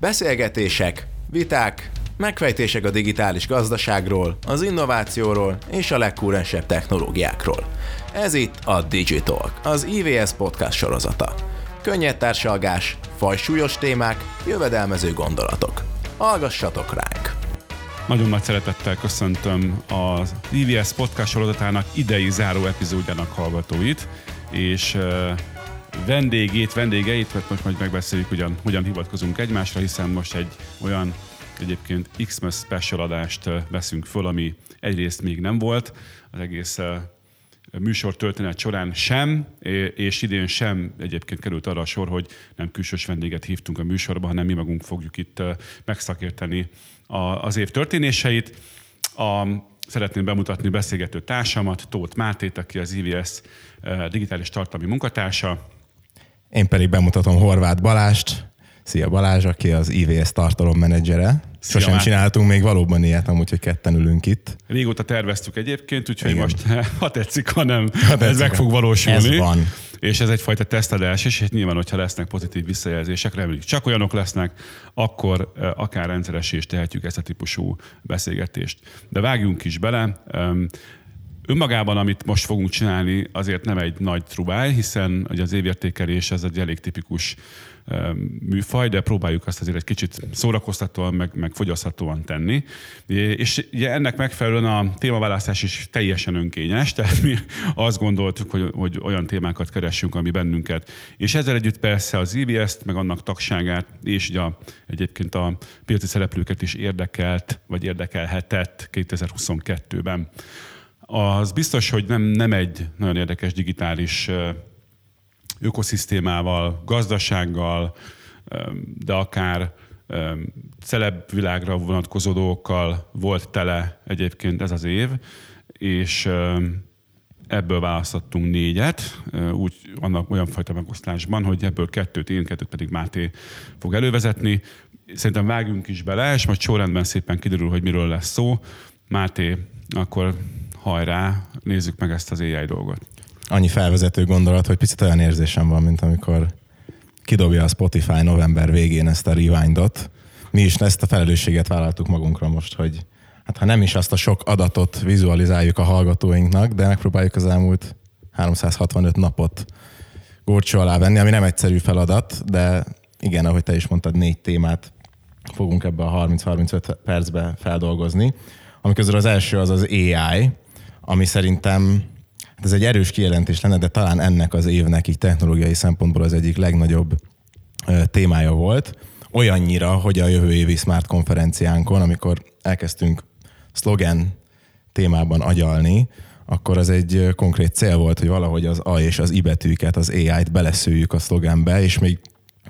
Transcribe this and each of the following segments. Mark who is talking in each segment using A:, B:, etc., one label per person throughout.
A: Beszélgetések, viták, megfejtések a digitális gazdaságról, az innovációról és a legkúrensebb technológiákról. Ez itt a Digitalk, az IVS podcast sorozata. Könnyed társalgás, fajsúlyos témák, jövedelmező gondolatok. Hallgassatok ránk!
B: Nagyon nagy szeretettel köszöntöm az IVS podcast sorozatának idei záró epizódjának hallgatóit, és vendégét, vendégeit, mert most majd megbeszéljük, hogyan, hogyan hivatkozunk egymásra, hiszen most egy olyan egyébként Xmas special adást veszünk föl, ami egyrészt még nem volt, az egész műsor történet során sem, és idén sem egyébként került arra a sor, hogy nem külsős vendéget hívtunk a műsorba, hanem mi magunk fogjuk itt megszakérteni az év történéseit. A, szeretném bemutatni beszélgető társamat, Tóth Mátét, aki az IVS digitális tartalmi munkatársa.
C: Én pedig bemutatom Horváth Balást. Szia Balázs, aki az IVS tartalommenedzsere. Sosem Máté. csináltunk még valóban ilyet, amúgy, hogy ketten ülünk itt.
B: Régóta terveztük egyébként, úgyhogy Igen. most, ha tetszik, ha nem, ha tetszik, ez meg fog valósulni.
C: Ez van.
B: És ez egyfajta tesztadás is, és nyilván, hogyha lesznek pozitív visszajelzések, reméljük csak olyanok lesznek, akkor akár rendszeres is tehetjük ezt a típusú beszélgetést. De vágjunk is bele. Önmagában, amit most fogunk csinálni, azért nem egy nagy trubály, hiszen ugye az évértékelés ez egy elég tipikus műfaj, de próbáljuk azt azért egy kicsit szórakoztatóan, meg, meg fogyaszthatóan tenni. És ugye ennek megfelelően a témaválasztás is teljesen önkényes, tehát mi azt gondoltuk, hogy, hogy olyan témákat keressünk, ami bennünket. És ezzel együtt persze az IBS-t, meg annak tagságát, és ugye a, egyébként a piaci szereplőket is érdekelt, vagy érdekelhetett 2022-ben. Az biztos, hogy nem, nem egy nagyon érdekes digitális ökoszisztémával, gazdasággal, de akár celeb világra vonatkozó dolgokkal volt tele egyébként ez az év, és ebből választottunk négyet, úgy annak olyan fajta megosztásban, hogy ebből kettőt én, kettőt pedig Máté fog elővezetni. Szerintem vágjunk is bele, és majd sorrendben szépen kiderül, hogy miről lesz szó. Máté, akkor hajrá, nézzük meg ezt az AI dolgot
C: annyi felvezető gondolat, hogy picit olyan érzésem van, mint amikor kidobja a Spotify november végén ezt a rewindot. Mi is ezt a felelősséget vállaltuk magunkra most, hogy hát ha nem is azt a sok adatot vizualizáljuk a hallgatóinknak, de megpróbáljuk az elmúlt 365 napot górcsó alá venni, ami nem egyszerű feladat, de igen, ahogy te is mondtad, négy témát fogunk ebbe a 30-35 percbe feldolgozni. Ami közül az első az az AI, ami szerintem Hát ez egy erős kijelentés lenne, de talán ennek az évnek így technológiai szempontból az egyik legnagyobb témája volt. Olyannyira, hogy a jövő évi Smart konferenciánkon, amikor elkezdtünk szlogen témában agyalni, akkor az egy konkrét cél volt, hogy valahogy az A és az I betűket, az AI-t beleszőjük a szlogenbe, és még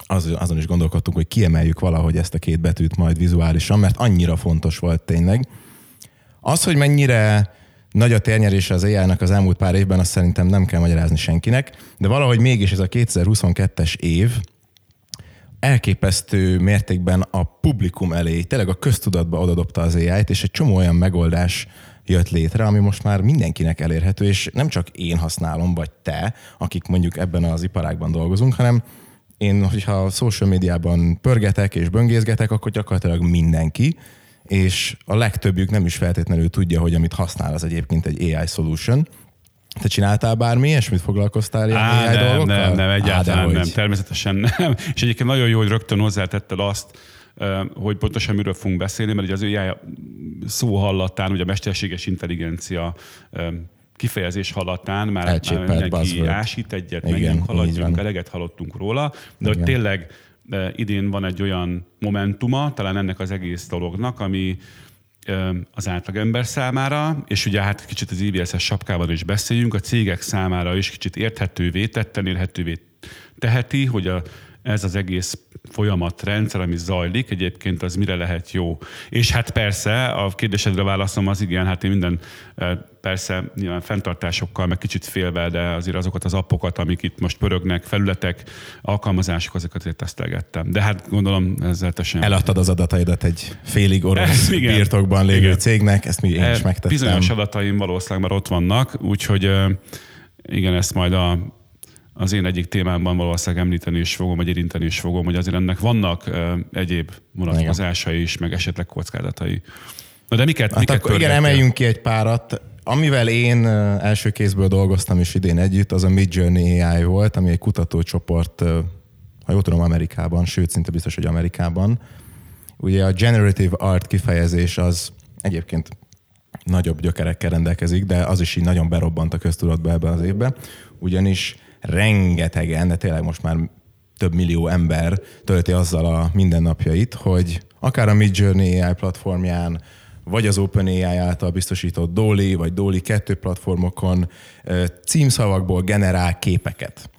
C: az, azon is gondolkodtunk, hogy kiemeljük valahogy ezt a két betűt majd vizuálisan, mert annyira fontos volt tényleg. Az, hogy mennyire nagy a térnyerése az ai az elmúlt pár évben, azt szerintem nem kell magyarázni senkinek, de valahogy mégis ez a 2022-es év elképesztő mértékben a publikum elé, tényleg a köztudatba odadobta az ai és egy csomó olyan megoldás jött létre, ami most már mindenkinek elérhető, és nem csak én használom, vagy te, akik mondjuk ebben az iparágban dolgozunk, hanem én, hogyha a social médiában pörgetek és böngészgetek, akkor gyakorlatilag mindenki, és a legtöbbjük nem is feltétlenül tudja, hogy amit használ, az egyébként egy AI solution. Te csináltál bármi ilyesmit, foglalkoztál ilyen
B: Á, AI nem, dolgokkal? Nem, nem, egyáltalán Á, nem, természetesen nem. És egyébként nagyon jó, hogy rögtön hozzátetted azt, hogy pontosan miről fogunk beszélni, mert ugye az AI szó hallatán, ugye a mesterséges intelligencia kifejezés hallatán már, már mindenki buzzword. ásít egyet, Igen, megint haladjunk, eleget hallottunk róla, de Igen. hogy tényleg idén van egy olyan momentuma, talán ennek az egész dolognak, ami az átlagember számára, és ugye hát kicsit az IBS-es sapkában is beszéljünk, a cégek számára is kicsit érthetővé, tetten érhetővé teheti, hogy a, ez az egész folyamat, rendszer, ami zajlik, egyébként az mire lehet jó. És hát persze, a kérdésedre válaszom az igen, hát én minden persze nyilván fenntartásokkal, meg kicsit félve, de azért azokat az appokat, amik itt most pörögnek, felületek, alkalmazások, azokat azért tesztelgettem. De hát gondolom ezzel te sem.
C: Eladtad az adataidat egy félig orosz igen, birtokban lévő igen. cégnek, ezt mi én is megtettem.
B: Bizonyos adataim valószínűleg már ott vannak, úgyhogy igen, ezt majd a az én egyik témámban valószínűleg említeni is fogom, vagy érinteni is fogom, hogy azért ennek vannak egyéb vonatkozásai is, meg esetleg kockázatai. Na de miket, hát miket
C: akkor igen, emeljünk ki egy párat. Amivel én első kézből dolgoztam is idén együtt, az a Midjourney AI volt, ami egy kutatócsoport, ha jól tudom, Amerikában, sőt, szinte biztos, hogy Amerikában. Ugye a generative art kifejezés az egyébként nagyobb gyökerekkel rendelkezik, de az is így nagyon berobbant a köztudatba ebben az évben, ugyanis rengetegen, de tényleg most már több millió ember tölti azzal a mindennapjait, hogy akár a Midjourney AI platformján, vagy az OpenAI által biztosított Dolly, vagy Dolly 2 platformokon címszavakból generál képeket.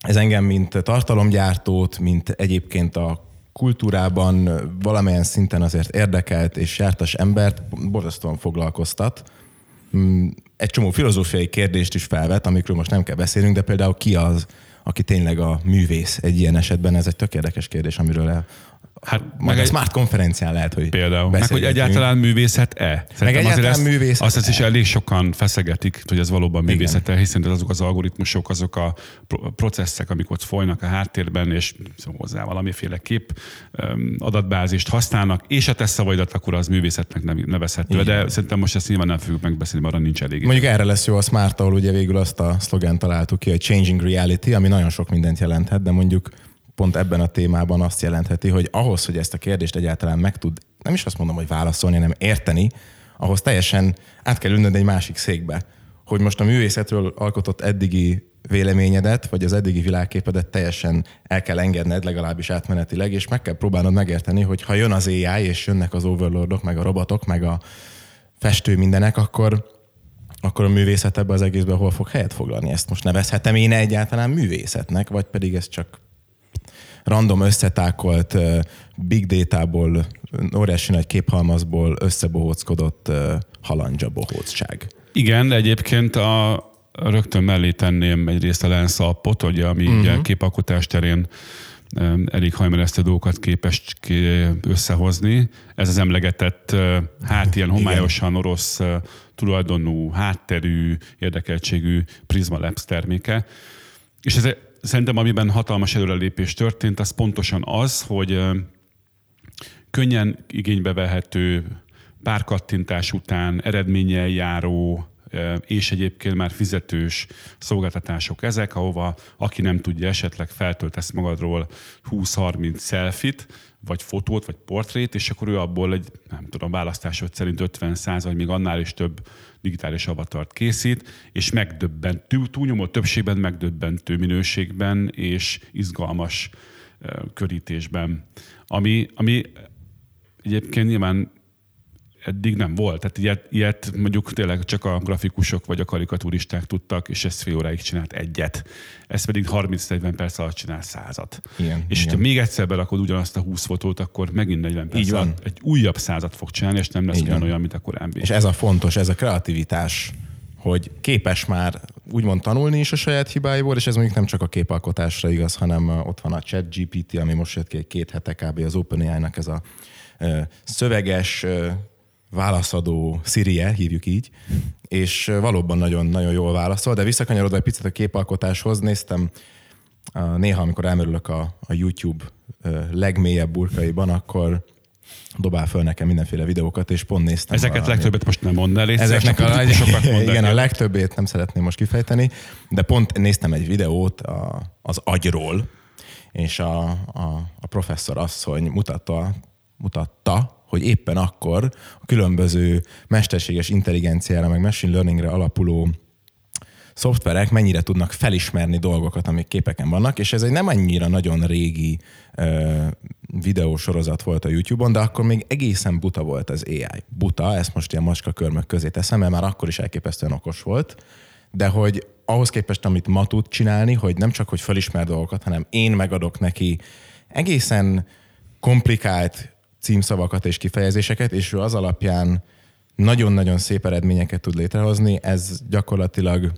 C: Ez engem, mint tartalomgyártót, mint egyébként a kultúrában valamilyen szinten azért érdekelt és jártas embert borzasztóan foglalkoztat. Mm, egy csomó filozófiai kérdést is felvet, amikről most nem kell beszélnünk, de például ki az, aki tényleg a művész egy ilyen esetben, ez egy tök érdekes kérdés, amiről el, Hát meg egy smart konferencián lehet, hogy
B: Például. Meg hogy egyáltalán művészet-e?
C: Szerintem meg egyáltalán ezt, művészet
B: Azt, is elég sokan feszegetik, hogy ez valóban művészet-e, hiszen azok az algoritmusok, azok a processzek, amik ott folynak a háttérben, és hozzá valamiféle kép adatbázist használnak, és a te szavaidat, akkor az művészetnek nevezhető. De szerintem most ezt nyilván nem fogjuk megbeszélni, arra nincs elég.
C: Mondjuk erre lesz jó a Smart, ahol ugye végül azt a szlogent találtuk ki, hogy Changing Reality, ami nagyon sok mindent jelenthet, de mondjuk pont ebben a témában azt jelentheti, hogy ahhoz, hogy ezt a kérdést egyáltalán meg tud, nem is azt mondom, hogy válaszolni, hanem érteni, ahhoz teljesen át kell ülnöd egy másik székbe. Hogy most a művészetről alkotott eddigi véleményedet, vagy az eddigi világképedet teljesen el kell engedned, legalábbis átmenetileg, és meg kell próbálnod megérteni, hogy ha jön az AI, és jönnek az overlordok, meg a robotok, meg a festő mindenek, akkor, akkor a művészet ebbe az egészben hol fog helyet foglalni? Ezt most nevezhetem én egyáltalán művészetnek, vagy pedig ez csak random összetákolt big data-ból, óriási nagy képhalmazból összebohóckodott halandzsa bohócság.
B: Igen, egyébként a, rögtön mellé tenném egyrészt a Lens appot, ugye, ami uh-huh. ugye képalkotás terén elég hajmeresztő dolgokat képes összehozni. Ez az emlegetett, hát ilyen homályosan orosz tulajdonú, hátterű, érdekeltségű Prisma Labs terméke. És ez szerintem amiben hatalmas előrelépés történt, az pontosan az, hogy könnyen igénybe vehető, pár kattintás után eredménnyel járó, és egyébként már fizetős szolgáltatások ezek, ahova aki nem tudja, esetleg feltöltesz magadról 20-30 selfit, vagy fotót, vagy portrét, és akkor ő abból egy, nem tudom, választásod szerint 50 vagy még annál is több digitális avatart készít, és megdöbbentő, túlnyomó többségben megdöbbentő minőségben és izgalmas körítésben. Ami, ami egyébként nyilván eddig nem volt. Tehát ilyet, ilyet mondjuk tényleg csak a grafikusok vagy a karikaturisták tudtak, és ezt fél óráig csinált egyet. Ez pedig 30-40 perc alatt csinál százat. Igen, és igen. ha még egyszer berakod ugyanazt a 20 fotót, akkor megint 40 perc Így van. alatt egy újabb százat fog csinálni, és nem lesz olyan, olyan, mint a korábbi.
C: És ez a fontos, ez a kreativitás, hogy képes már úgymond tanulni is a saját hibáiból, és ez mondjuk nem csak a képalkotásra igaz, hanem ott van a chat GPT, ami most jött ki egy két hete kb. az OpenAI-nak ez a szöveges válaszadó Sirie, hívjuk így, és valóban nagyon-nagyon jól válaszol, de visszakanyarodva egy picit a képalkotáshoz, néztem néha, amikor elmerülök a, a YouTube legmélyebb burkaiban, akkor dobál föl nekem mindenféle videókat, és pont néztem.
B: Ezeket a, legtöbbet most nem mondd el,
C: Ezeknek a, a sokat Igen, a legtöbbét nem szeretném most kifejteni, de pont néztem egy videót a, az agyról, és a, a, a professzor asszony mutatta, mutatta, hogy éppen akkor a különböző mesterséges intelligenciára, meg machine learningre alapuló szoftverek mennyire tudnak felismerni dolgokat, amik képeken vannak, és ez egy nem annyira nagyon régi ö, videósorozat volt a YouTube-on, de akkor még egészen buta volt az AI. Buta, ezt most ilyen macska körmök közé teszem, mert már akkor is elképesztően okos volt, de hogy ahhoz képest, amit ma tud csinálni, hogy nem csak, hogy felismer dolgokat, hanem én megadok neki egészen komplikált címszavakat és kifejezéseket, és ő az alapján nagyon-nagyon szép eredményeket tud létrehozni. Ez gyakorlatilag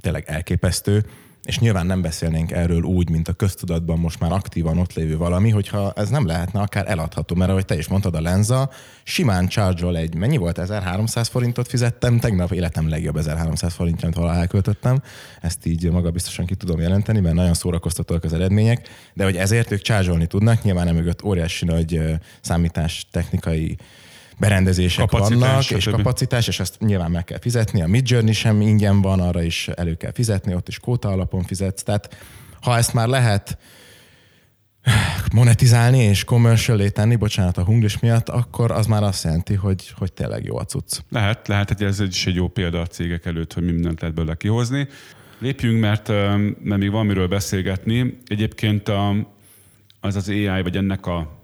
C: tényleg elképesztő, és nyilván nem beszélnénk erről úgy, mint a köztudatban most már aktívan ott lévő valami, hogyha ez nem lehetne akár eladható, mert ahogy te is mondtad, a lenza simán charge egy, mennyi volt, 1300 forintot fizettem, tegnap életem legjobb 1300 forintja, amit valaha elköltöttem, ezt így maga biztosan ki tudom jelenteni, mert nagyon szórakoztatóak az eredmények, de hogy ezért ők charge tudnak, nyilván emögött óriási nagy számítás technikai berendezések kapacitás, vannak, és kapacitás, és ezt nyilván meg kell fizetni. A Midjourney sem ingyen van, arra is elő kell fizetni, ott is kóta alapon fizetsz. Tehát ha ezt már lehet monetizálni és commercial tenni, bocsánat a hungris miatt, akkor az már azt jelenti, hogy, hogy tényleg jó a cucc.
B: Lehet, lehet, hogy ez is egy jó példa a cégek előtt, hogy mi mindent lehet belőle kihozni. Lépjünk, mert, mert még van miről beszélgetni. Egyébként a, az az AI, vagy ennek a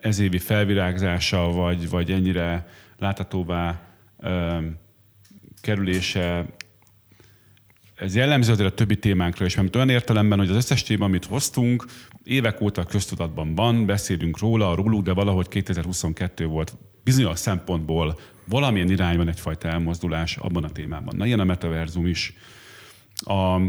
B: ez évi felvirágzása, vagy, vagy ennyire láthatóvá kerülése, ez jellemző azért a többi témánkra is, mert olyan értelemben, hogy az összes téma, amit hoztunk, évek óta köztudatban van, beszélünk róla, róluk, de valahogy 2022 volt bizonyos szempontból valamilyen irányban egyfajta elmozdulás abban a témában. Na, ilyen a metaverzum is. A,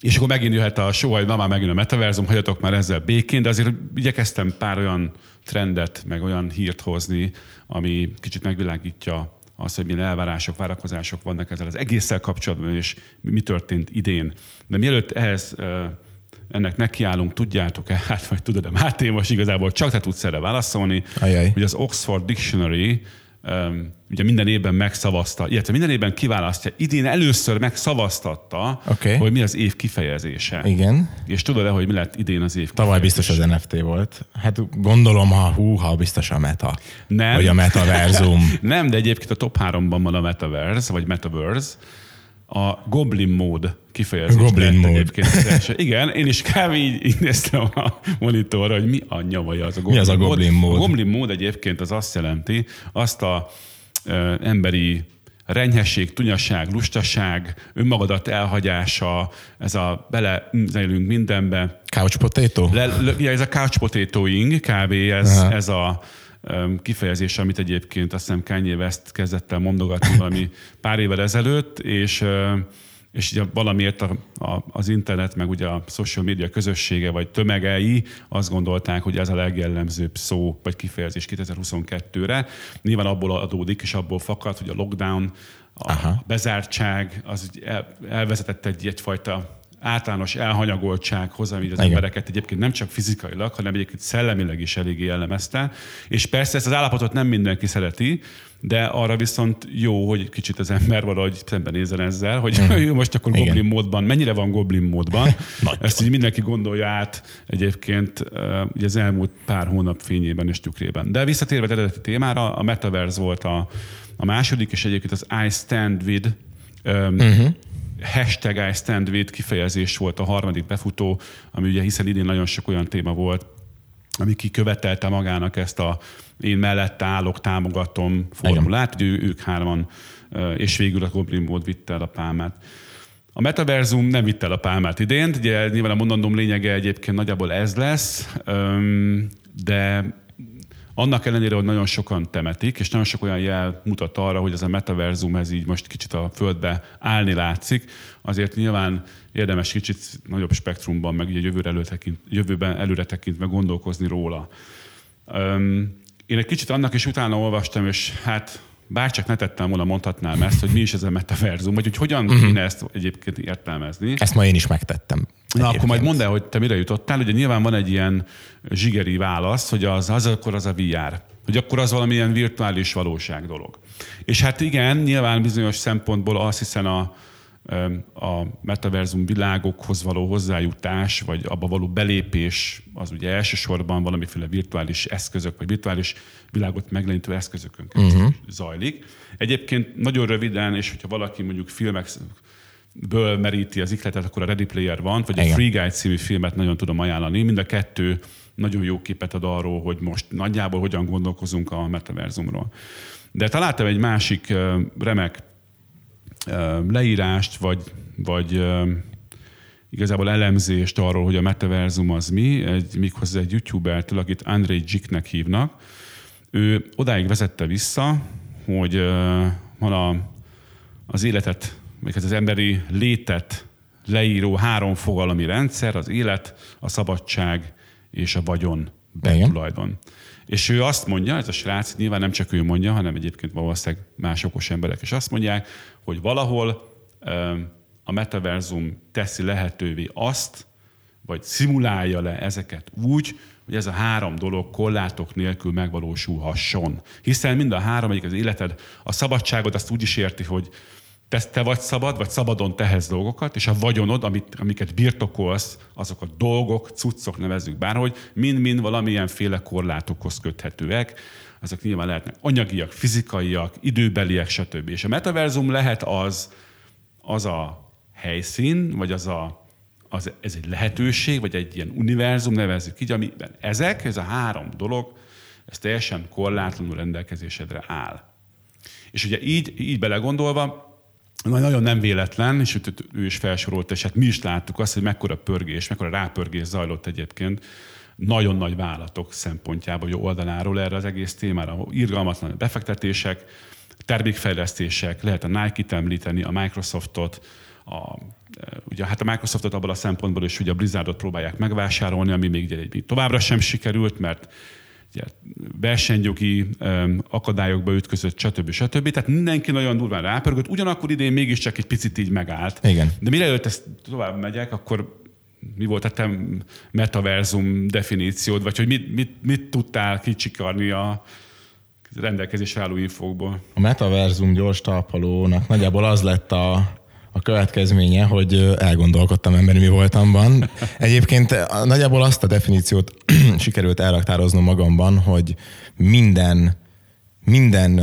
B: és akkor megint jöhet a show, hogy na már megint a metaverzum, hagyjatok már ezzel békén, de azért igyekeztem pár olyan trendet, meg olyan hírt hozni, ami kicsit megvilágítja azt, hogy milyen elvárások, várakozások vannak ezzel az egésszel kapcsolatban, és mi történt idén. De mielőtt ehhez ennek nekiállunk, tudjátok-e, hát vagy tudod-e, Máté, most igazából csak te tudsz erre válaszolni,
C: Ajaj.
B: hogy az Oxford Dictionary ugye minden évben megszavazta, illetve minden évben kiválasztja, idén először megszavaztatta, okay. hogy mi az év kifejezése.
C: Igen.
B: És tudod-e, hogy mi lett idén az év
C: Tavaly biztos az NFT volt. Hát gondolom, ha hú, ha biztos a meta.
B: Nem.
C: Vagy a metaverzum.
B: Nem, de egyébként a top háromban van a metaverse, vagy metaverse a Goblin mód kifejezés.
C: Goblin mód.
B: Egyébként. Igen, én is kb. így, így néztem a monitorra, hogy mi a nyavaja az a
C: Goblin Mi az a Goblin mód? mód?
B: A Goblin mód egyébként az azt jelenti, azt a ö, emberi renyhesség, tunyaság, lustaság, önmagadat elhagyása, ez a belezelünk mindenbe.
C: Couch potato?
B: Le, le, ja, ez a couch potatoing, kb. ez, ez a kifejezés, amit egyébként azt hiszem Kanye West kezdett el mondogatni valami pár évvel ezelőtt, és és ugye valamiért a, a, az internet, meg ugye a social media közössége, vagy tömegei azt gondolták, hogy ez a legjellemzőbb szó, vagy kifejezés 2022-re. Nyilván abból adódik, és abból fakad, hogy a lockdown, a Aha. bezártság, az el, elvezetett egy egyfajta általános elhanyagoltsághoz, ami az Igen. embereket egyébként nem csak fizikailag, hanem egyébként szellemileg is eléggé jellemezte. És persze ezt az állapotot nem mindenki szereti, de arra viszont jó, hogy kicsit az ember valahogy szembenézzen ezzel, hogy mm. most akkor Igen. goblin módban, mennyire van goblin módban. Ezt így mindenki gondolja át egyébként ugye az elmúlt pár hónap fényében és tükrében. De visszatérve az eredeti témára, a Metaverse volt a, a második, és egyébként az I Stand With um, uh-huh hashtag I stand with kifejezés volt a harmadik befutó, ami ugye hiszen idén nagyon sok olyan téma volt, ami kikövetelte magának ezt a én mellette állok, támogatom formulát, hogy ők hárman, és végül a Goblin Mode vitte el a pálmát. A metaverzum nem vitte el a pálmát idén, ugye nyilván a mondandóm lényege egyébként nagyjából ez lesz, de annak ellenére, hogy nagyon sokan temetik, és nagyon sok olyan jel mutat arra, hogy ez a metaverzum ez így most kicsit a földbe állni látszik, azért nyilván érdemes kicsit nagyobb spektrumban, meg ugye jövőre előtekint, jövőben előre tekintve gondolkozni róla. Én egy kicsit annak is utána olvastam, és hát bárcsak ne tettem volna, mondhatnám ezt, hogy mi is ez a metaverzum, vagy hogy hogyan uh-huh. kéne ezt egyébként értelmezni.
C: Ezt ma én is megtettem.
B: Na, akkor majd mondd el, hogy te mire jutottál. Ugye nyilván van egy ilyen zsigeri válasz, hogy az, az akkor az a VR. Hogy akkor az valamilyen virtuális valóság dolog. És hát igen, nyilván bizonyos szempontból azt hiszen a, a metaverzum világokhoz való hozzájutás, vagy abba való belépés, az ugye elsősorban valamiféle virtuális eszközök, vagy virtuális világot megjelenítő eszközökön uh-huh. zajlik. Egyébként nagyon röviden, és hogyha valaki mondjuk filmek ből meríti az ikletet, akkor a Ready Player van, vagy Igen. a Free Guide című filmet nagyon tudom ajánlani. Mind a kettő nagyon jó képet ad arról, hogy most nagyjából hogyan gondolkozunk a metaverzumról. De találtam egy másik remek leírást, vagy, vagy igazából elemzést arról, hogy a metaverzum az mi, egy, méghozzá egy youtubertől, akit Andrei Zsiknek hívnak. Ő odáig vezette vissza, hogy van a, az életet, vagy hát az emberi létet leíró három fogalmi rendszer, az élet, a szabadság és a vagyon betulajdon. És ő azt mondja, ez a srác, nyilván nem csak ő mondja, hanem egyébként valószínűleg más okos emberek is azt mondják, hogy valahol a metaverzum teszi lehetővé azt, vagy szimulálja le ezeket úgy, hogy ez a három dolog korlátok nélkül megvalósulhasson. Hiszen mind a három, egyik az életed, a szabadságod azt úgy is érti, hogy te, te vagy szabad, vagy szabadon tehez dolgokat, és a vagyonod, amit, amiket birtokolsz, azok a dolgok, cuccok nevezzük bárhogy, mind-mind valamilyenféle korlátokhoz köthetőek. Azok nyilván lehetnek anyagiak, fizikaiak, időbeliek, stb. És a metaverzum lehet az, az a helyszín, vagy az a, az, ez egy lehetőség, vagy egy ilyen univerzum, nevezzük így, amiben ezek, ez a három dolog, ez teljesen korlátlanul rendelkezésedre áll. És ugye így, így belegondolva, nagyon nem véletlen, és ő, is felsorolt, és hát mi is láttuk azt, hogy mekkora pörgés, mekkora rápörgés zajlott egyébként nagyon nagy vállalatok szempontjából, hogy oldaláról erre az egész témára. Irgalmatlan befektetések, termékfejlesztések, lehet a Nike-t említeni, a Microsoftot, a, ugye hát a Microsoftot abban a szempontból is, hogy a Blizzardot próbálják megvásárolni, ami még egy, továbbra sem sikerült, mert ugye, versenyjogi akadályokba ütközött, stb. stb. Tehát mindenki nagyon durván rápörgött, ugyanakkor idén mégiscsak egy picit így megállt.
C: Igen.
B: De mire előtt ezt tovább megyek, akkor mi volt a te metaverzum definíciód, vagy hogy mit, mit, mit tudtál kicsikarni a rendelkezésre álló infókból?
C: A metaverzum gyors talpalónak nagyjából az lett a, a következménye, hogy elgondolkodtam emberi mi voltamban. Egyébként nagyjából azt a definíciót sikerült elraktároznom magamban, hogy minden minden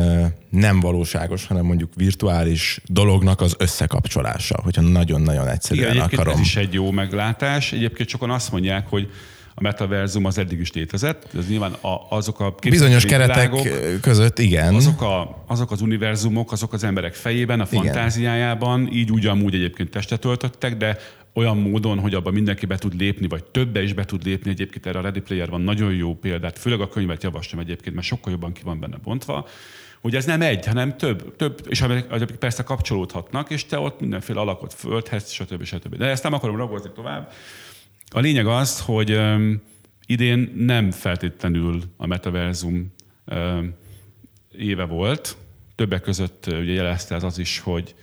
C: nem valóságos, hanem mondjuk virtuális dolognak az összekapcsolása, hogyha nagyon-nagyon egyszerűen Igen, akarom.
B: ez is egy jó meglátás. Egyébként sokan azt mondják, hogy a metaverzum az eddig is létezett. Ez nyilván a, azok a
C: bizonyos keretek között, igen.
B: Azok, a, azok az univerzumok, azok az emberek fejében, a fantáziájában, igen. így ugyanúgy egyébként testet öltöttek, de olyan módon, hogy abban mindenki be tud lépni, vagy többe is be tud lépni. Egyébként erre a Ready Player van nagyon jó példát, főleg a könyvet javaslom egyébként, mert sokkal jobban ki van benne bontva hogy ez nem egy, hanem több, több és amik persze kapcsolódhatnak, és te ott mindenféle alakot földhez, stb. stb. De ezt nem akarom ragozni tovább. A lényeg az, hogy um, idén nem feltétlenül a metaverzum um, éve volt. Többek között ugye jelezte ez az is, hogy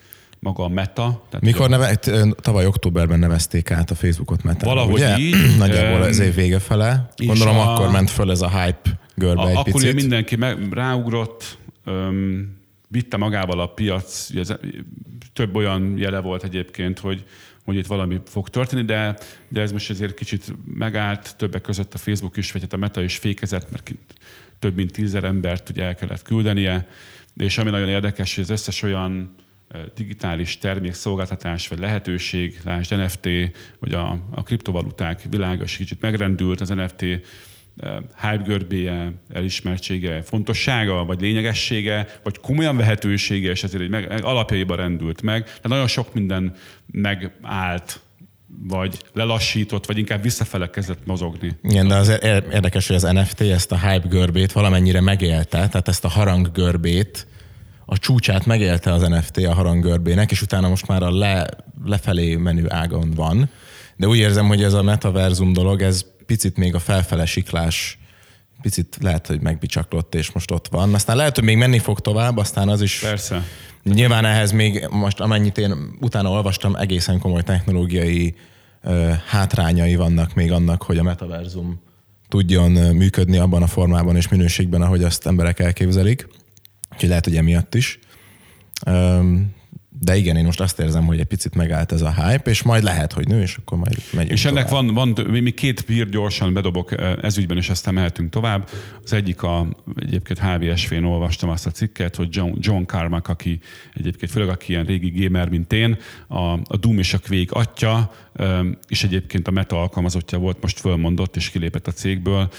B: maga a Meta.
C: Tehát Mikor neve, tavaly októberben nevezték át a Facebookot Meta.
B: Valahogy ugye? így.
C: Nagyjából az év vége fele. Gondolom a, akkor ment föl ez a hype görbe a, egy
B: akkor
C: picit.
B: mindenki meg, ráugrott, öm, vitte magával a piac, ez, több olyan jele volt egyébként, hogy hogy itt valami fog történni, de, de ez most azért kicsit megállt, többek között a Facebook is, vagy hát a Meta is fékezett, mert több mint tízezer embert ugye el kellett küldenie, és ami nagyon érdekes, hogy az összes olyan digitális termékszolgáltatás vagy lehetőség, lásd NFT, vagy a, a kriptovaluták világa is kicsit megrendült, az NFT hype görbéje, elismertsége, fontossága, vagy lényegessége, vagy komolyan vehetősége, és ezért egy meg, alapjaiban rendült meg. Tehát nagyon sok minden megállt vagy lelassított, vagy inkább visszafele kezdett mozogni.
C: Igen, de az érdekes, hogy az NFT ezt a hype görbét valamennyire megélte, tehát ezt a harang görbét, a csúcsát megélte az NFT a haranggörbének, és utána most már a le, lefelé menő ágon van. De úgy érzem, hogy ez a metaverzum dolog, ez picit még a felfele siklás picit lehet, hogy megbicsaklott, és most ott van. Aztán lehet, hogy még menni fog tovább, aztán az is...
B: Persze.
C: Nyilván ehhez még most, amennyit én utána olvastam, egészen komoly technológiai ö, hátrányai vannak még annak, hogy a metaverzum tudjon működni abban a formában és minőségben, ahogy azt emberek elképzelik. Úgyhogy lehet, hogy emiatt is. De igen, én most azt érzem, hogy egy picit megállt ez a hype, és majd lehet, hogy nő, és akkor majd megyünk
B: És ennek tovább. van, van, mi két hír gyorsan bedobok ezügyben, és aztán mehetünk tovább. Az egyik a, egyébként HVSV-n olvastam azt a cikket, hogy John, John Carmack, aki egyébként főleg aki ilyen régi gamer, mint én, a, a Doom és a Quake atya, és egyébként a Meta alkalmazottja volt, most fölmondott és kilépett a cégből.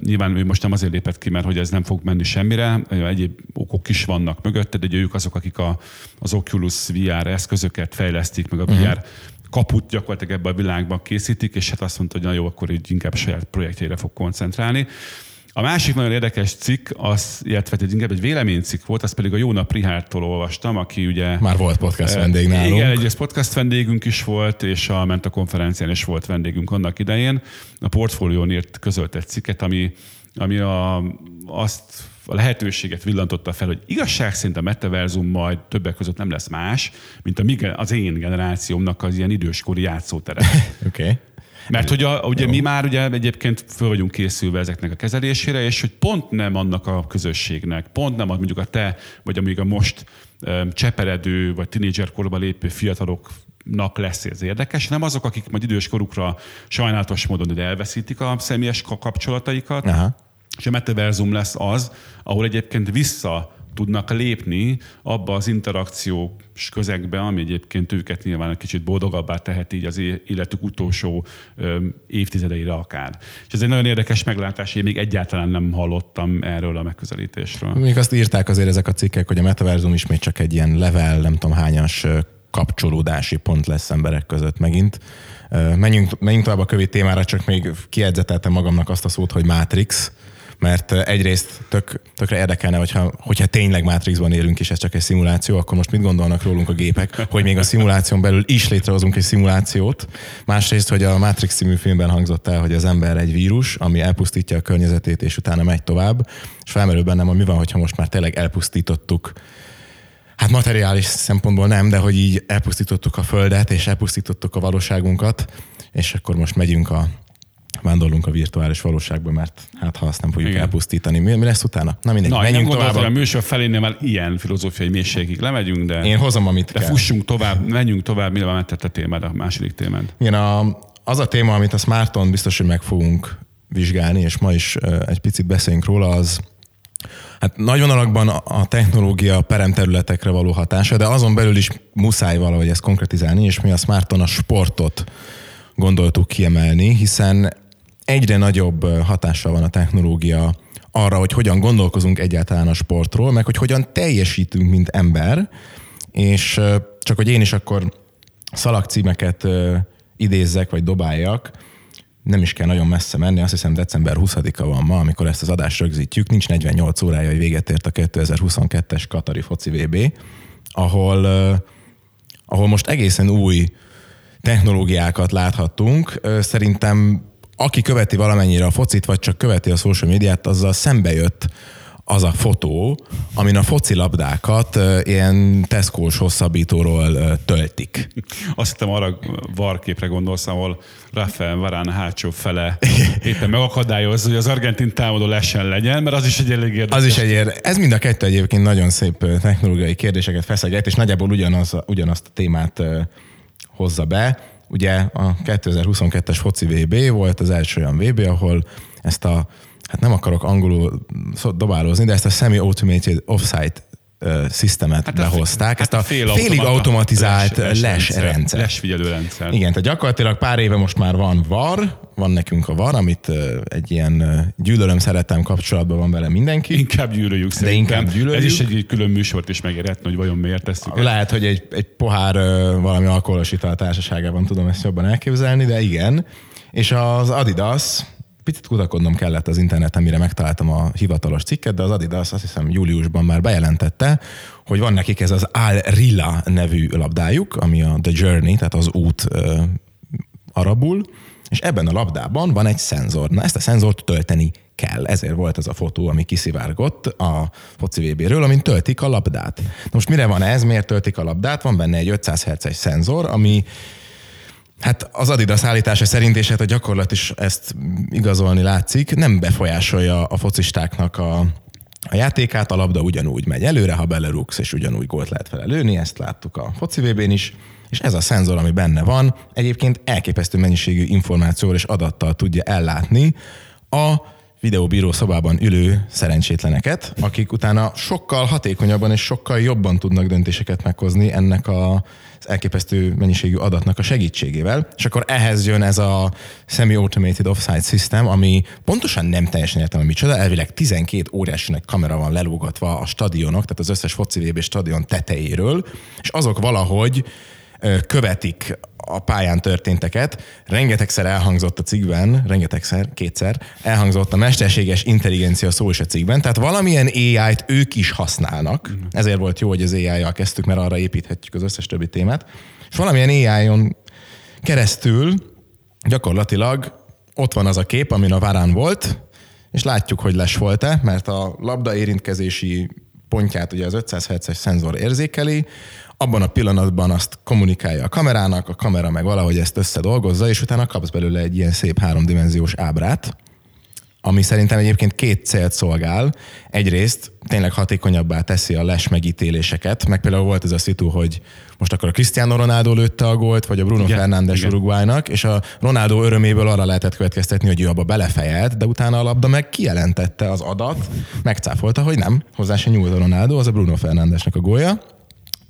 B: Nyilván ő most nem azért lépett ki, mert hogy ez nem fog menni semmire, egyéb okok is vannak mögötte, de ők azok, akik a, az Oculus VR eszközöket fejlesztik, meg a VR uh-huh kaput gyakorlatilag ebbe a világban készítik, és hát azt mondta, hogy na jó, akkor így inkább saját projektjeire fog koncentrálni. A másik nagyon érdekes cikk, az, illetve egy inkább egy véleménycikk volt, az pedig a Jónap Rihártól olvastam, aki ugye...
C: Már volt podcast vendég nálunk.
B: Igen, egy podcast vendégünk is volt, és a Menta konferencián is volt vendégünk annak idején. A portfólión írt közölt egy cikket, ami, ami a, azt a lehetőséget villantotta fel, hogy igazság szerint a metaverzum majd többek között nem lesz más, mint a, az én generációmnak az ilyen időskori játszótere.
C: Oké. okay.
B: Mert hogy a, ugye mi már ugye egyébként föl vagyunk készülve ezeknek a kezelésére, és hogy pont nem annak a közösségnek, pont nem mondjuk a te, vagy amíg a most um, cseperedő, vagy tinédzserkorba lépő fiataloknak lesz ez érdekes, nem azok, akik majd idős korukra sajnálatos módon elveszítik a személyes kapcsolataikat, Aha. és a metaverzum lesz az, ahol egyébként vissza tudnak lépni abba az interakciós közegbe, ami egyébként őket nyilván egy kicsit boldogabbá teheti így az életük utolsó évtizedeire akár. És ez egy nagyon érdekes meglátás, én még egyáltalán nem hallottam erről a megközelítésről.
C: Még azt írták azért ezek a cikkek, hogy a metaverzum ismét csak egy ilyen level, nem tudom hányas kapcsolódási pont lesz emberek között megint. Menjünk, menjünk tovább a kövi témára, csak még kiedzeteltem magamnak azt a szót, hogy Matrix, mert egyrészt tök, tökre érdekelne, hogyha, hogyha tényleg Matrixban élünk, és ez csak egy szimuláció, akkor most mit gondolnak rólunk a gépek, hogy még a szimuláción belül is létrehozunk egy szimulációt. Másrészt, hogy a Matrix című filmben hangzott el, hogy az ember egy vírus, ami elpusztítja a környezetét, és utána megy tovább, és felmerül bennem, hogy mi van, hogyha most már tényleg elpusztítottuk Hát materiális szempontból nem, de hogy így elpusztítottuk a Földet, és elpusztítottuk a valóságunkat, és akkor most megyünk a vándorlunk a virtuális valóságba, mert hát ha azt nem fogjuk Igen. elpusztítani, mi, mi lesz utána?
B: Na mindegy, Na, menjünk tovább. hogy a műsor felénél már ilyen filozófiai mélységig lemegyünk, de...
C: Én hozom, amit
B: de kell. fussunk tovább, menjünk tovább, mire van a témád, a második témád.
C: Igen, a, az a téma, amit a Smarton biztos, hogy meg fogunk vizsgálni, és ma is egy picit beszéljünk róla, az Hát nagy vonalakban a technológia peremterületekre való hatása, de azon belül is muszáj valahogy ezt konkretizálni, és mi a Smarton a sportot gondoltuk kiemelni, hiszen egyre nagyobb hatással van a technológia arra, hogy hogyan gondolkozunk egyáltalán a sportról, meg hogy hogyan teljesítünk, mint ember, és csak hogy én is akkor szalagcímeket idézzek, vagy dobáljak, nem is kell nagyon messze menni, azt hiszem december 20-a van ma, amikor ezt az adást rögzítjük, nincs 48 órája, hogy véget ért a 2022-es Katari foci VB, ahol, ahol most egészen új technológiákat láthattunk. Szerintem aki követi valamennyire a focit, vagy csak követi a social médiát, azzal szembe jött az a fotó, amin a focilabdákat ilyen teszkós hosszabbítóról töltik.
B: Azt hittem arra varképre gondolsz, ahol Rafael Varán hátsó fele éppen megakadályozza, hogy az argentin támadó lesen legyen, mert az is egy elég érdekes.
C: Az is egy érdekes. Ez mind a kettő egyébként nagyon szép technológiai kérdéseket feszeget, és nagyjából ugyanaz, ugyanazt a témát hozza be. Ugye a 2022-es foci VB volt az első olyan VB, ahol ezt a, hát nem akarok angolul dobálózni, de ezt a semi-automated offsite szisztemet hát behozták,
B: hát
C: ezt a, fél félig automatizált les, les, les rendszer.
B: Lesfigyelő rendszer.
C: Igen, tehát gyakorlatilag pár éve most már van VAR, van nekünk a VAR, amit egy ilyen gyűlölöm szeretem kapcsolatban van vele mindenki.
B: Inkább gyűlöljük de szerintem. inkább gyűlöljük. Ez is egy külön műsort is megérhetne, hogy vajon miért tesszük.
C: Lehet, hogy egy, egy pohár valami alkoholos ital társaságában tudom ezt jobban elképzelni, de igen. És az Adidas, Picit kutakodnom kellett az interneten, mire megtaláltam a hivatalos cikket, de az Adidas azt hiszem júliusban már bejelentette, hogy van nekik ez az Al Rila nevű labdájuk, ami a The Journey, tehát az út uh, arabul, és ebben a labdában van egy szenzor. Na ezt a szenzort tölteni kell. Ezért volt ez a fotó, ami kiszivárgott a foci VB-ről, amin töltik a labdát. Na most mire van ez, miért töltik a labdát? Van benne egy 500 Hz-es szenzor, ami Hát az Adidas állítása szerint, és hát a gyakorlat is ezt igazolni látszik, nem befolyásolja a focistáknak a, a játékát, a labda ugyanúgy megy előre, ha belerúgsz, és ugyanúgy gólt lehet felelőni, ezt láttuk a foci VB-n is, és ez a szenzor, ami benne van, egyébként elképesztő mennyiségű információval és adattal tudja ellátni a videóbíró szobában ülő szerencsétleneket, akik utána sokkal hatékonyabban és sokkal jobban tudnak döntéseket meghozni ennek a az elképesztő mennyiségű adatnak a segítségével, és akkor ehhez jön ez a semi-automated offside system, ami pontosan nem teljesen értem, hogy micsoda, elvileg 12 óriási kamera van lelógatva a stadionok, tehát az összes foci stadion tetejéről, és azok valahogy követik a pályán történteket. Rengetegszer elhangzott a cikkben, rengetegszer, kétszer, elhangzott a mesterséges intelligencia szó is a cikkben, tehát valamilyen AI-t ők is használnak. Mm. Ezért volt jó, hogy az AI-jal kezdtük, mert arra építhetjük az összes többi témát. És valamilyen AI-on keresztül gyakorlatilag ott van az a kép, amin a várán volt, és látjuk, hogy les volt-e, mert a labda érintkezési pontját ugye az 500 Hz-es szenzor érzékeli, abban a pillanatban azt kommunikálja a kamerának, a kamera meg valahogy ezt összedolgozza, és utána kapsz belőle egy ilyen szép háromdimenziós ábrát, ami szerintem egyébként két célt szolgál. Egyrészt tényleg hatékonyabbá teszi a les megítéléseket, meg például volt ez a szitu, hogy most akkor a Cristiano Ronaldo lőtte a gólt, vagy a Bruno igen, Fernández igen. Uruguaynak, és a Ronaldo öröméből arra lehetett következtetni, hogy ő abba belefejelt, de utána a labda meg kijelentette az adat, megcáfolta, hogy nem, hozzá se nyúlt a Ronaldo, az a Bruno Fernándesnek a gólya.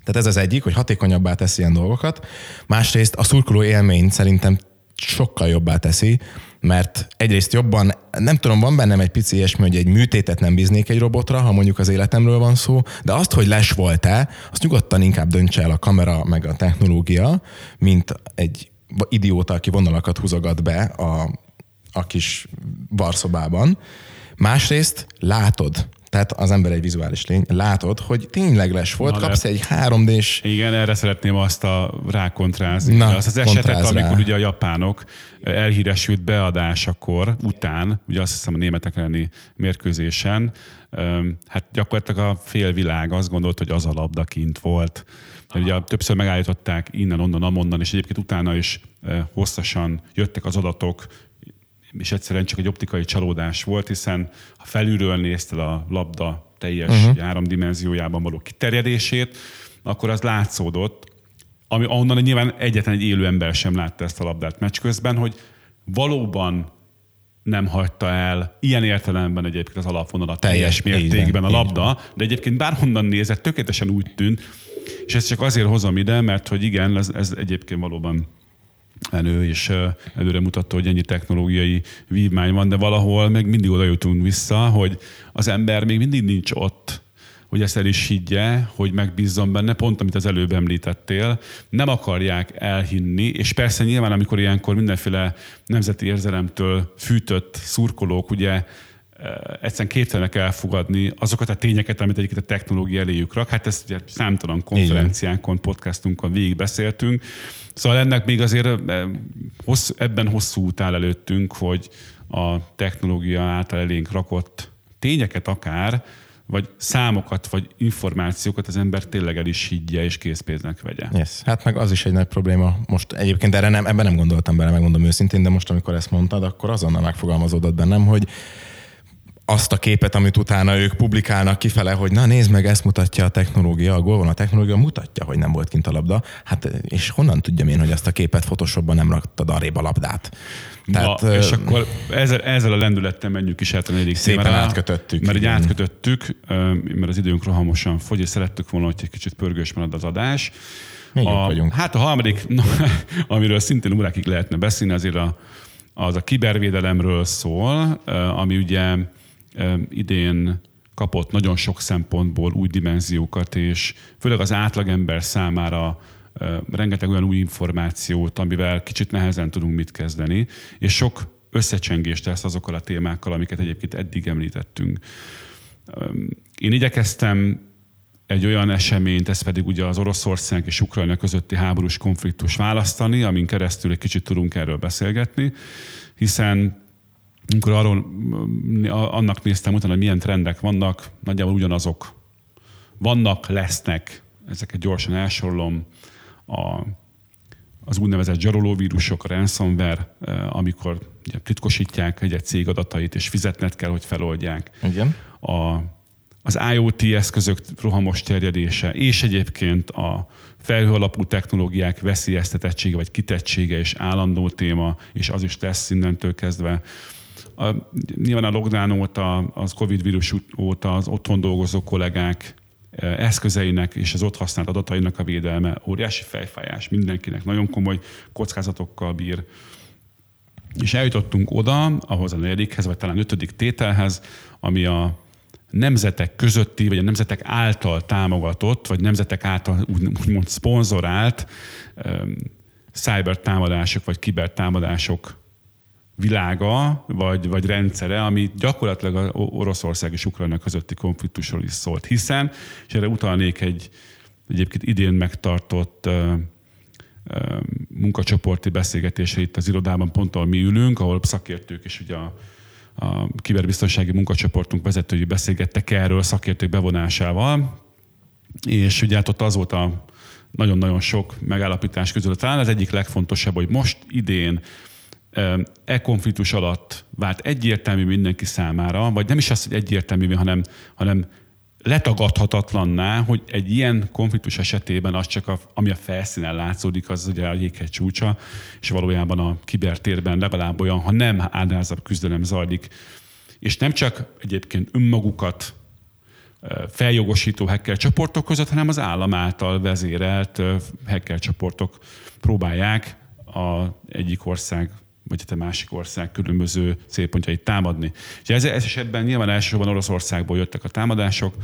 C: Tehát ez az egyik, hogy hatékonyabbá teszi ilyen dolgokat. Másrészt a szurkoló élményt szerintem sokkal jobbá teszi, mert egyrészt jobban, nem tudom, van bennem egy pici ilyesmi, hogy egy műtétet nem bíznék egy robotra, ha mondjuk az életemről van szó, de azt, hogy les volt-e, azt nyugodtan inkább döntse el a kamera meg a technológia, mint egy idióta, aki vonalakat húzogat be a, a kis barszobában. Másrészt látod, tehát az ember egy vizuális lény, látod, hogy tényleg les volt, Na, kapsz egy 3D-s...
B: Igen, erre szeretném azt a rákontrázni. Na, azt az esetet, amikor rá. ugye a japánok elhíresült beadásakor, után, ugye azt hiszem a németek elleni mérkőzésen, hát gyakorlatilag a félvilág azt gondolt, hogy az a labda kint volt. Ugye többször megállították innen, onnan, amonnan, és egyébként utána is hosszasan jöttek az adatok, és egyszerűen csak egy optikai csalódás volt, hiszen ha felülről nézted a labda teljes uh-huh. háromdimenziójában való kiterjedését, akkor az látszódott, ami onnan nyilván egyetlen egy élő ember sem látta ezt a labdát meccs közben, hogy valóban nem hagyta el ilyen értelemben egyébként az alapvonalat teljes, teljes mértékben a labda, de egyébként bárhonnan nézett, tökéletesen úgy tűnt, és ezt csak azért hozom ide, mert hogy igen, ez, ez egyébként valóban elő, és előre mutatta, hogy ennyi technológiai vívmány van, de valahol meg mindig oda jutunk vissza, hogy az ember még mindig nincs ott, hogy ezt el is higgye, hogy megbízzon benne, pont amit az előbb említettél, nem akarják elhinni, és persze nyilván, amikor ilyenkor mindenféle nemzeti érzelemtől fűtött szurkolók ugye egyszerűen képtelenek elfogadni azokat a tényeket, amit egyébként a technológia eléjük rak. Hát ezt ugye számtalan konferenciánkon, podcastunkon végig beszéltünk. Szóval ennek még azért hossz, ebben hosszú út áll előttünk, hogy a technológia által elénk rakott tényeket akár, vagy számokat, vagy információkat az ember tényleg el is higgye és készpénznek vegye.
C: Yes. Hát meg az is egy nagy probléma. Most egyébként erre nem, ebben nem gondoltam bele, megmondom őszintén, de most, amikor ezt mondtad, akkor azonnal megfogalmazódott bennem, hogy azt a képet, amit utána ők publikálnak kifele, hogy na nézd meg, ezt mutatja a technológia, a gól van a technológia, mutatja, hogy nem volt kint a labda. Hát és honnan tudjam én, hogy azt a képet Photoshopban nem raktad arrébb a labdát?
B: Tehát, Na, és akkor ezzel, ezzel a lendülettel menjünk is át a negyedik
C: Szépen témára, átkötöttük.
B: Mert így átkötöttük, mert az időnk rohamosan fogy, és szerettük volna, hogy egy kicsit pörgős marad az adás.
C: a, vagyunk.
B: Hát a harmadik, amiről szintén órákig lehetne beszélni, azért a, az a kibervédelemről szól, ami ugye idén kapott nagyon sok szempontból új dimenziókat, és főleg az átlagember számára rengeteg olyan új információt, amivel kicsit nehezen tudunk mit kezdeni, és sok összecsengést tesz azokkal a témákkal, amiket egyébként eddig említettünk. Én igyekeztem egy olyan eseményt, ez pedig ugye az Oroszország és Ukrajna közötti háborús konfliktus választani, amin keresztül egy kicsit tudunk erről beszélgetni, hiszen amikor arról, annak néztem utána, hogy milyen trendek vannak, nagyjából ugyanazok vannak, lesznek, ezeket gyorsan elsorolom, a, az úgynevezett zsarolóvírusok, a ransomware, eh, amikor ugye, titkosítják egy, cég adatait, és fizetnet kell, hogy feloldják.
C: Igen.
B: A, az IoT eszközök rohamos terjedése, és egyébként a felhő alapú technológiák veszélyeztetettsége vagy kitettsége és állandó téma, és az is lesz innentől kezdve. A, nyilván a lockdown óta, az Covid vírus óta az otthon dolgozó kollégák eh, eszközeinek és az ott használt adatainak a védelme óriási fejfájás, mindenkinek nagyon komoly kockázatokkal bír. És eljutottunk oda, ahhoz a negyedikhez, vagy talán ötödik tételhez, ami a nemzetek közötti, vagy a nemzetek által támogatott, vagy nemzetek által úgymond szponzorált cyber támadások, vagy kibertámadások világa, vagy, vagy rendszere, ami gyakorlatilag a Oroszország és Ukrajna közötti konfliktusról is szólt. Hiszen, és erre utalnék egy egyébként idén megtartott uh, uh, munkacsoporti beszélgetésre itt az irodában, pont ahol mi ülünk, ahol szakértők és ugye a, a kiberbiztonsági munkacsoportunk vezetői beszélgettek erről szakértők bevonásával, és ugye hát ott az volt a nagyon-nagyon sok megállapítás közül. Talán az egyik legfontosabb, hogy most idén e konfliktus alatt vált egyértelmű mindenki számára, vagy nem is az, hogy egyértelmű, hanem, hanem letagadhatatlanná, hogy egy ilyen konfliktus esetében az csak, a, ami a felszínen látszódik, az ugye a jéghegy csúcsa, és valójában a kibertérben legalább olyan, ha nem áldázabb küzdelem zajlik, és nem csak egyébként önmagukat feljogosító hacker csoportok között, hanem az állam által vezérelt hacker csoportok próbálják a egyik ország vagy a másik ország különböző célpontjait támadni. Ugye ez, ez esetben nyilván elsősorban Oroszországból jöttek a támadások,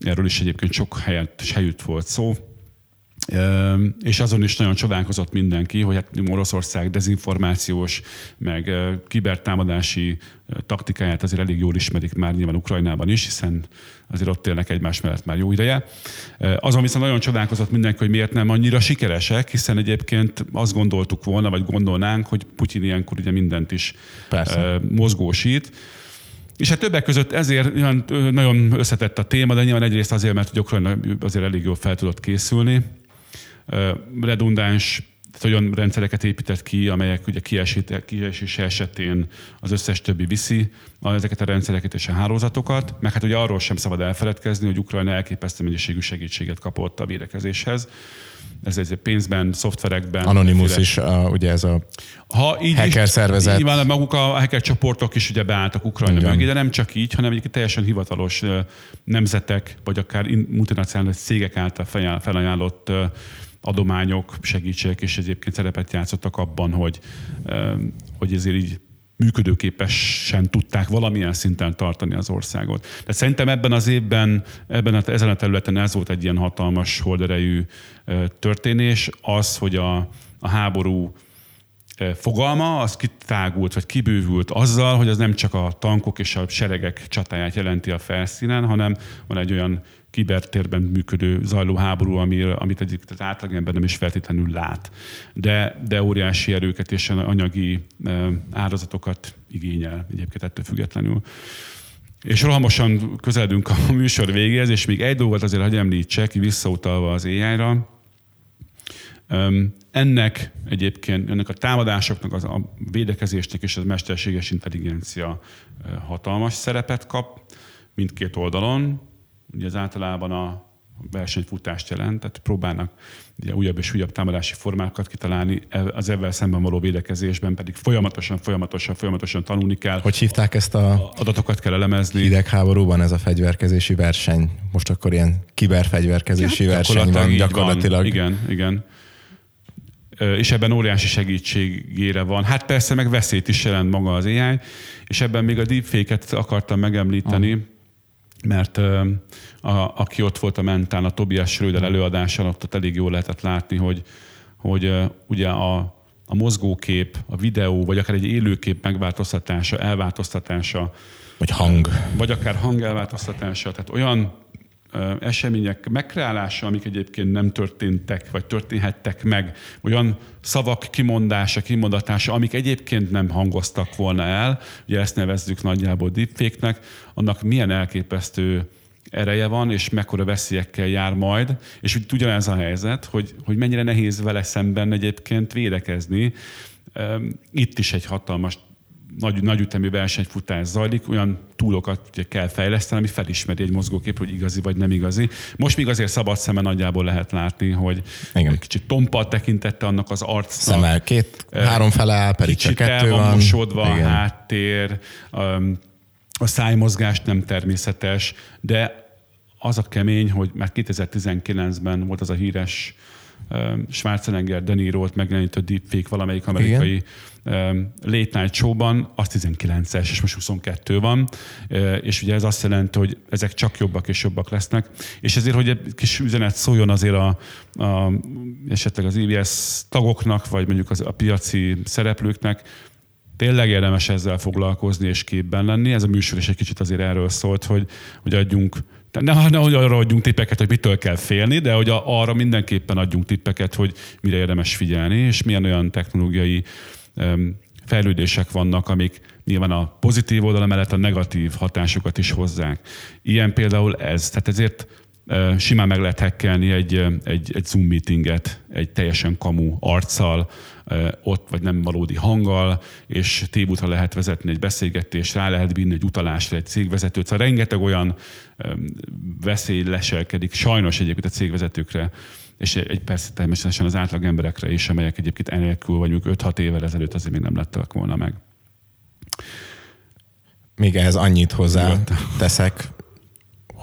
B: erről is egyébként sok helyet, helyütt volt szó, és azon is nagyon csodálkozott mindenki, hogy hát Oroszország dezinformációs, meg kibertámadási taktikáját azért elég jól ismerik már nyilván Ukrajnában is, hiszen azért ott élnek egymás mellett már jó ideje. Azon viszont nagyon csodálkozott mindenki, hogy miért nem annyira sikeresek, hiszen egyébként azt gondoltuk volna, vagy gondolnánk, hogy Putyin ilyenkor ugye mindent is Persze. mozgósít. És hát többek között ezért nagyon összetett a téma, de nyilván egyrészt azért, mert hogy Ukrajna azért elég jól fel tudott készülni, redundáns olyan rendszereket épített ki, amelyek ugye kiesés esetén az összes többi viszi ezeket a rendszereket és a hálózatokat, meg hát ugye arról sem szabad elfeledkezni, hogy Ukrajna elképesztő mennyiségű segítséget kapott a védekezéshez. Ez egy pénzben, szoftverekben.
C: Anonymous is, a, ugye ez a ha így hacker is, szervezet.
B: Nyilván maguk a hacker csoportok is ugye beálltak Ukrajna Igen. mögé, de nem csak így, hanem egyébként teljesen hivatalos nemzetek, vagy akár multinacionális cégek által felajánlott adományok, segítségek is egyébként szerepet játszottak abban, hogy, hogy ezért így működőképesen tudták valamilyen szinten tartani az országot. De szerintem ebben az évben, ebben a, ezen a területen ez volt egy ilyen hatalmas holderejű történés, az, hogy a, a háború fogalma, az kitágult, vagy kibővült azzal, hogy az nem csak a tankok és a seregek csatáját jelenti a felszínen, hanem van egy olyan kibertérben működő zajló háború, ami, amit egyik az átlagember nem is feltétlenül lát. De, de óriási erőket és anyagi áldozatokat igényel egyébként ettől függetlenül. És rohamosan közeledünk a műsor végéhez, és még egy dolgot azért, hogy említsek, visszautalva az AI-ra. Ennek egyébként, ennek a támadásoknak, az, a védekezésnek és a mesterséges intelligencia hatalmas szerepet kap mindkét oldalon ugye az általában a versenyfutást jelent, tehát próbálnak ugye újabb és újabb támadási formákat kitalálni, e, az ezzel szemben való védekezésben pedig folyamatosan, folyamatosan, folyamatosan tanulni kell.
C: Hogy hívták ezt a
B: adatokat kell elemezni.
C: Hidegháborúban ez a fegyverkezési verseny. Most akkor ilyen kiberfegyverkezési ja, verseny van gyakorlatilag. Van.
B: Igen, igen és ebben óriási segítségére van. Hát persze meg veszélyt is jelent maga az AI, és ebben még a deepfake-et akartam megemlíteni, ah mert a, aki ott volt a mentán, a Tobias Schröder előadásán, ott, ott elég jól lehetett látni, hogy, hogy ugye a, a mozgókép, a videó, vagy akár egy élőkép megváltoztatása, elváltoztatása,
C: vagy hang.
B: Vagy akár hang elváltoztatása. Tehát olyan események megkreálása, amik egyébként nem történtek, vagy történhettek meg, olyan szavak kimondása, kimondatása, amik egyébként nem hangoztak volna el, ugye ezt nevezzük nagyjából deepfake-nek, annak milyen elképesztő ereje van, és mekkora veszélyekkel jár majd, és úgy ugyanez a helyzet, hogy, hogy mennyire nehéz vele szemben egyébként védekezni. Itt is egy hatalmas nagy, nagy ütemű versenyfutás zajlik, olyan túlokat ugye kell fejleszteni, ami felismeri egy mozgókép, hogy igazi vagy nem igazi. Most még azért szabad szeme nagyjából lehet látni, hogy Igen. egy kicsit tompa tekintette annak az arcnak.
C: Szemmel két, három fele áll, pedig csak kettő van.
B: mosodva a háttér, a szájmozgás nem természetes, de az a kemény, hogy már 2019-ben volt az a híres Schwarzenegger, De Niro-t megjelenítő deepfake valamelyik amerikai Igen late night showban, az 19-es, és most 22 van, és ugye ez azt jelenti, hogy ezek csak jobbak és jobbak lesznek, és ezért, hogy egy kis üzenet szóljon azért a, a esetleg az EBS tagoknak, vagy mondjuk az, a piaci szereplőknek, tényleg érdemes ezzel foglalkozni és képben lenni. Ez a műsor is egy kicsit azért erről szólt, hogy, hogy adjunk ne, ne hogy arra adjunk tippeket, hogy mitől kell félni, de hogy arra mindenképpen adjunk tippeket, hogy mire érdemes figyelni, és milyen olyan technológiai fejlődések vannak, amik nyilván a pozitív oldala mellett a negatív hatásokat is hozzák. Ilyen például ez. Tehát ezért simán meg lehet hekkelni egy, egy, egy Zoom meetinget egy teljesen kamu arccal, ott vagy nem valódi hanggal, és tévútra lehet vezetni egy beszélgetést, rá lehet vinni egy utalásra egy cégvezetőt. Szóval rengeteg olyan veszély leselkedik, sajnos egyébként a cégvezetőkre, és egy persze természetesen az átlag emberekre is, amelyek egyébként enélkül vagy 5-6 évvel ezelőtt azért még nem lettek volna meg.
C: Még ehhez annyit hozzá teszek,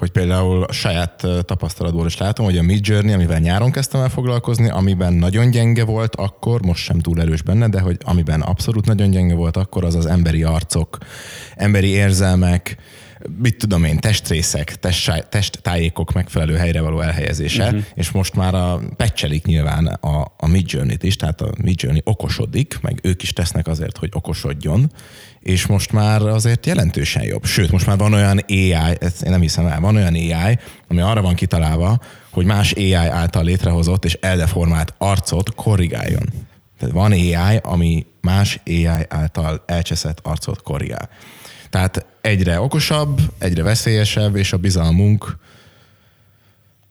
C: hogy például a saját tapasztalatból is látom, hogy a Mid Journey, amivel nyáron kezdtem el foglalkozni, amiben nagyon gyenge volt akkor, most sem túl erős benne, de hogy amiben abszolút nagyon gyenge volt akkor, az az emberi arcok, emberi érzelmek, mit tudom én, testrészek, test, testtájékok megfelelő helyre való elhelyezése, uh-huh. és most már a pecselik nyilván a, a Midjourney-t is, tehát a Midjourney okosodik, meg ők is tesznek azért, hogy okosodjon, és most már azért jelentősen jobb. Sőt, most már van olyan AI, ezt én nem hiszem el, van olyan AI, ami arra van kitalálva, hogy más AI által létrehozott és eldeformált arcot korrigáljon. Tehát van AI, ami más AI által elcseszett arcot korrigál. Tehát egyre okosabb, egyre veszélyesebb, és a bizalmunk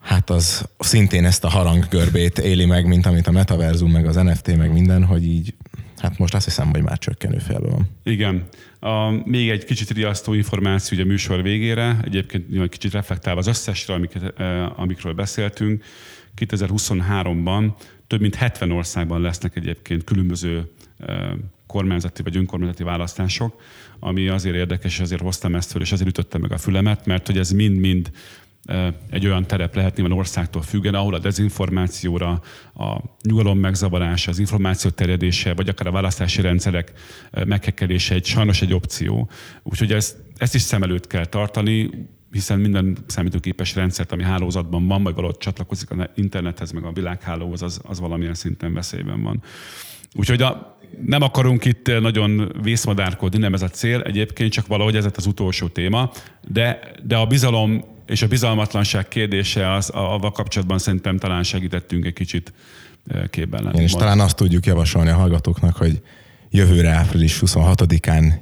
C: hát az szintén ezt a haranggörbét éli meg, mint amit a metaverzum, meg az NFT, meg minden, hogy így, hát most azt hiszem, hogy már csökkenő félben van.
B: Igen. A, még egy kicsit riasztó információ ugye a műsor végére, egyébként egy kicsit reflektálva az összesre, amiket, eh, amikről beszéltünk. 2023-ban több mint 70 országban lesznek egyébként különböző eh, kormányzati vagy önkormányzati választások, ami azért érdekes, azért hoztam ezt föl, és azért ütöttem meg a fülemet, mert hogy ez mind-mind egy olyan terep lehet nyilván országtól függen, ahol a dezinformációra, a nyugalom megzavarása, az információ terjedése, vagy akár a választási rendszerek meghekkelése egy sajnos egy opció. Úgyhogy ezt, ezt is szem előtt kell tartani, hiszen minden számítógépes rendszert, ami hálózatban van, vagy valahogy csatlakozik az internethez, meg a világhálóhoz, az, az valamilyen szinten veszélyben van. Úgyhogy a, nem akarunk itt nagyon vészmadárkodni, nem ez a cél, egyébként csak valahogy ez az utolsó téma, de, de a bizalom és a bizalmatlanság kérdése az, avval kapcsolatban szerintem talán segítettünk egy kicsit e, képben lenni.
C: És talán azt tudjuk javasolni a hallgatóknak, hogy jövőre április 26-án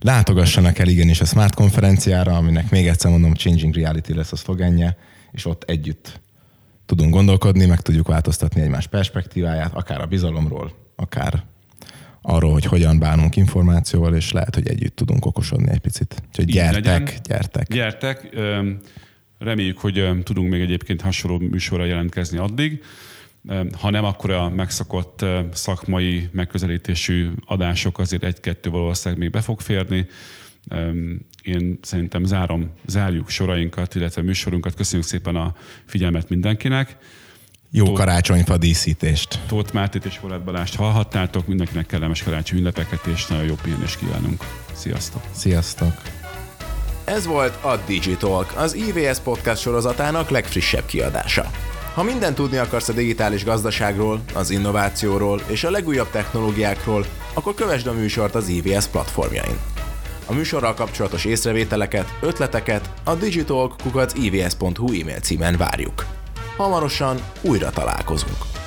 C: látogassanak el igenis a Smart konferenciára, aminek még egyszer mondom, Changing Reality lesz a szlogenje, és ott együtt tudunk gondolkodni, meg tudjuk változtatni egymás perspektíváját, akár a bizalomról, akár arról, hogy hogyan bánunk információval, és lehet, hogy együtt tudunk okosodni egy picit. Úgyhogy gyertek, legyen. gyertek.
B: Gyertek. Reméljük, hogy tudunk még egyébként hasonló műsorra jelentkezni addig. Ha nem, akkor a megszokott szakmai megközelítésű adások azért egy-kettő valószínűleg még be fog férni. Én szerintem zárom, zárjuk sorainkat, illetve műsorunkat. Köszönjük szépen a figyelmet mindenkinek.
C: Jó Tóth, karácsonyfa díszítést.
B: Tóth Mártit és Horát Balást hallhattátok, mindenkinek kellemes karácsony ünnepeket és nagyon jó pihenést kívánunk. Sziasztok!
C: Sziasztok!
A: Ez volt a Digitalk, az IVS podcast sorozatának legfrissebb kiadása. Ha mindent tudni akarsz a digitális gazdaságról, az innovációról és a legújabb technológiákról, akkor kövesd a műsort az IVS platformjain. A műsorral kapcsolatos észrevételeket, ötleteket a digitalk.ivs.hu e-mail címen várjuk. Hamarosan újra találkozunk.